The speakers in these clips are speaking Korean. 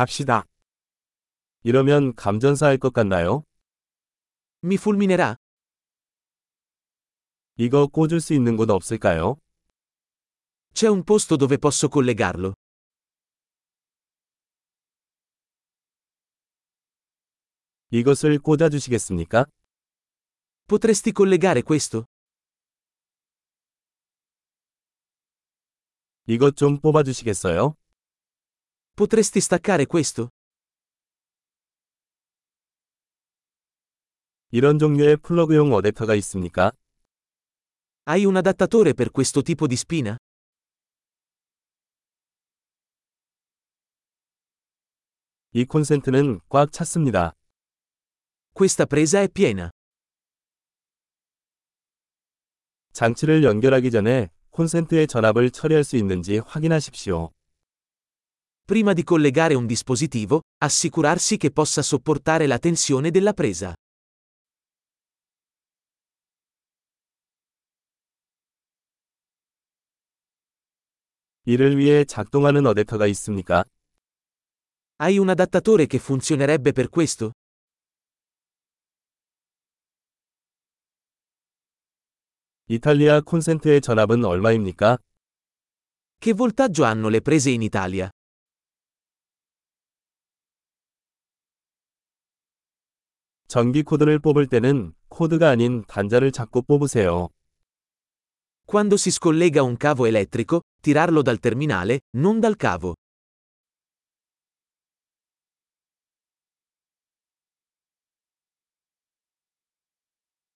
갑시다. 이러면 감전사 할 것 같나요? Mi fulminerà? 이거 꽂을 수 있는 곳 없을까요? C'è un posto dove posso collegarlo. 이것을 꽂아주시겠습니까? Potresti collegare questo? 이것 좀 뽑아주시겠어요? Potresti staccare questo? 이런 종류의 플러그용 어댑터가 있습니까? Hai un adattatore per questo tipo di spina? 이 콘센트는 꽉 찼습니다. Questa presa è piena. 장치를 연결하기 전에 콘센트의 전압을 처리할 수 있는지 확인하십시오. Prima di collegare un dispositivo, assicurarsi che possa sopportare la tensione della presa. 이를 위해 작동하는 어댑터가 있습니까? Hai un adattatore che funzionerebbe per questo? 이탈리아 콘센트의 전압은 얼마입니까? Che voltaggio hanno le prese in Italia? 전기 코드를 뽑을 때는 코드가 아닌 단자를 잡고 뽑으세요. Quando si scollega un cavo elettrico, tirarlo dal terminale, non dal cavo.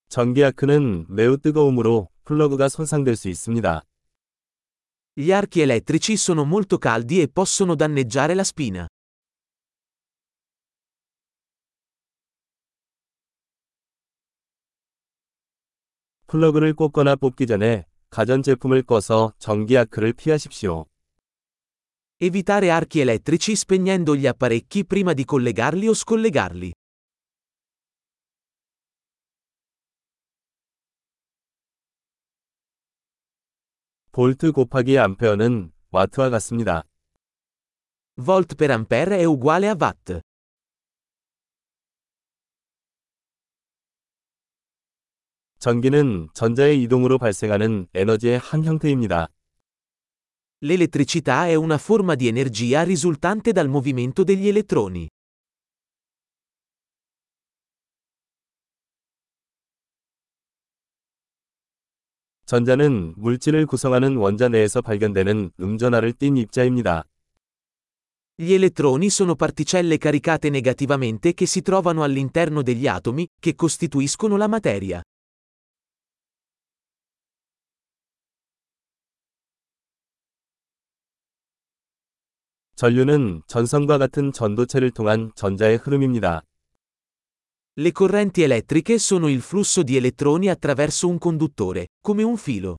전기 아크는 매우 뜨거움으로 플러그가 손상될 수 있습니다. Gli archi elettrici sono molto caldi e possono danneggiare la spina. 플러그를 꽂거나 뽑기 전에 가전제품을 꺼서 전기 아크를 피하십시오. Evitare archi elettrici spegnendo gli apparecchi prima di collegarli o scollegarli. 볼트 곱하기 암페어는 와트와 같습니다. Volt per ampere è uguale a watt. 전기는 전자의 이동으로 발생하는 에너지의 한 형태입니다. L'elettricità è una forma di energia risultante dal movimento degli elettroni. 전자는 물질을 구성하는 원자 내에서 발견되는 음전하를 띤 입자입니다. Gli elettroni sono particelle caricate negativamente che si trovano all'interno degli atomi, che costituiscono la materia. 전류는 전선과 같은 전도체를 통한 전자의 흐름입니다. Le correnti elettriche sono il flusso di elettroni attraverso un conduttore, come un filo.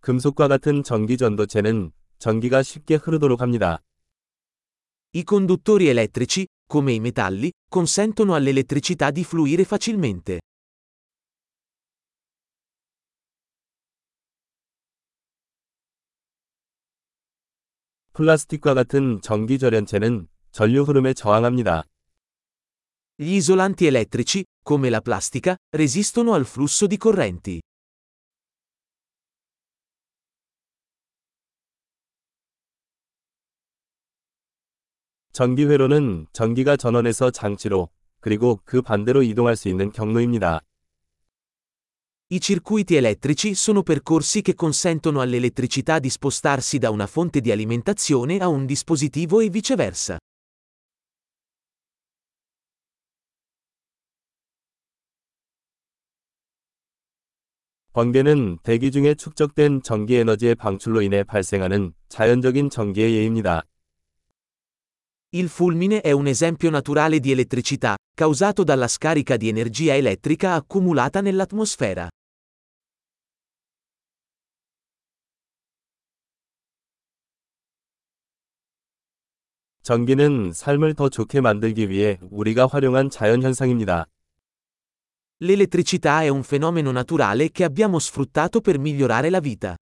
금속과 같은 전기 전도체는 전기가 쉽게 흐르도록 합니다. I conduttori elettrici, come i metalli, consentono all'elettricità di fluire facilmente. 플라스틱과 같은 전기 절연체는 전류 흐름에 저항합니다. Gli isolanti elettrici, come la plastica, resistono al flusso di correnti. 전기 회로는 전기가 전원에서 장치로 그리고 그 반대로 이동할 수 있는 경로입니다. I circuiti elettrici sono percorsi che consentono all'elettricità di spostarsi da una fonte di alimentazione a un dispositivo e viceversa. 번개는 대기 중에 축적된 전기 에너지의 방출로 인해 발생하는 자연적인 전기의 예입니다. Il fulmine è un esempio naturale di elettricità, causato dalla scarica di energia elettrica accumulata nell'atmosfera. 전기는 삶을 더 좋게 만들기 위해 우리가 활용한 자연 현상입니다. L'elettricità è un fenomeno naturale che abbiamo sfruttato per migliorare la vita.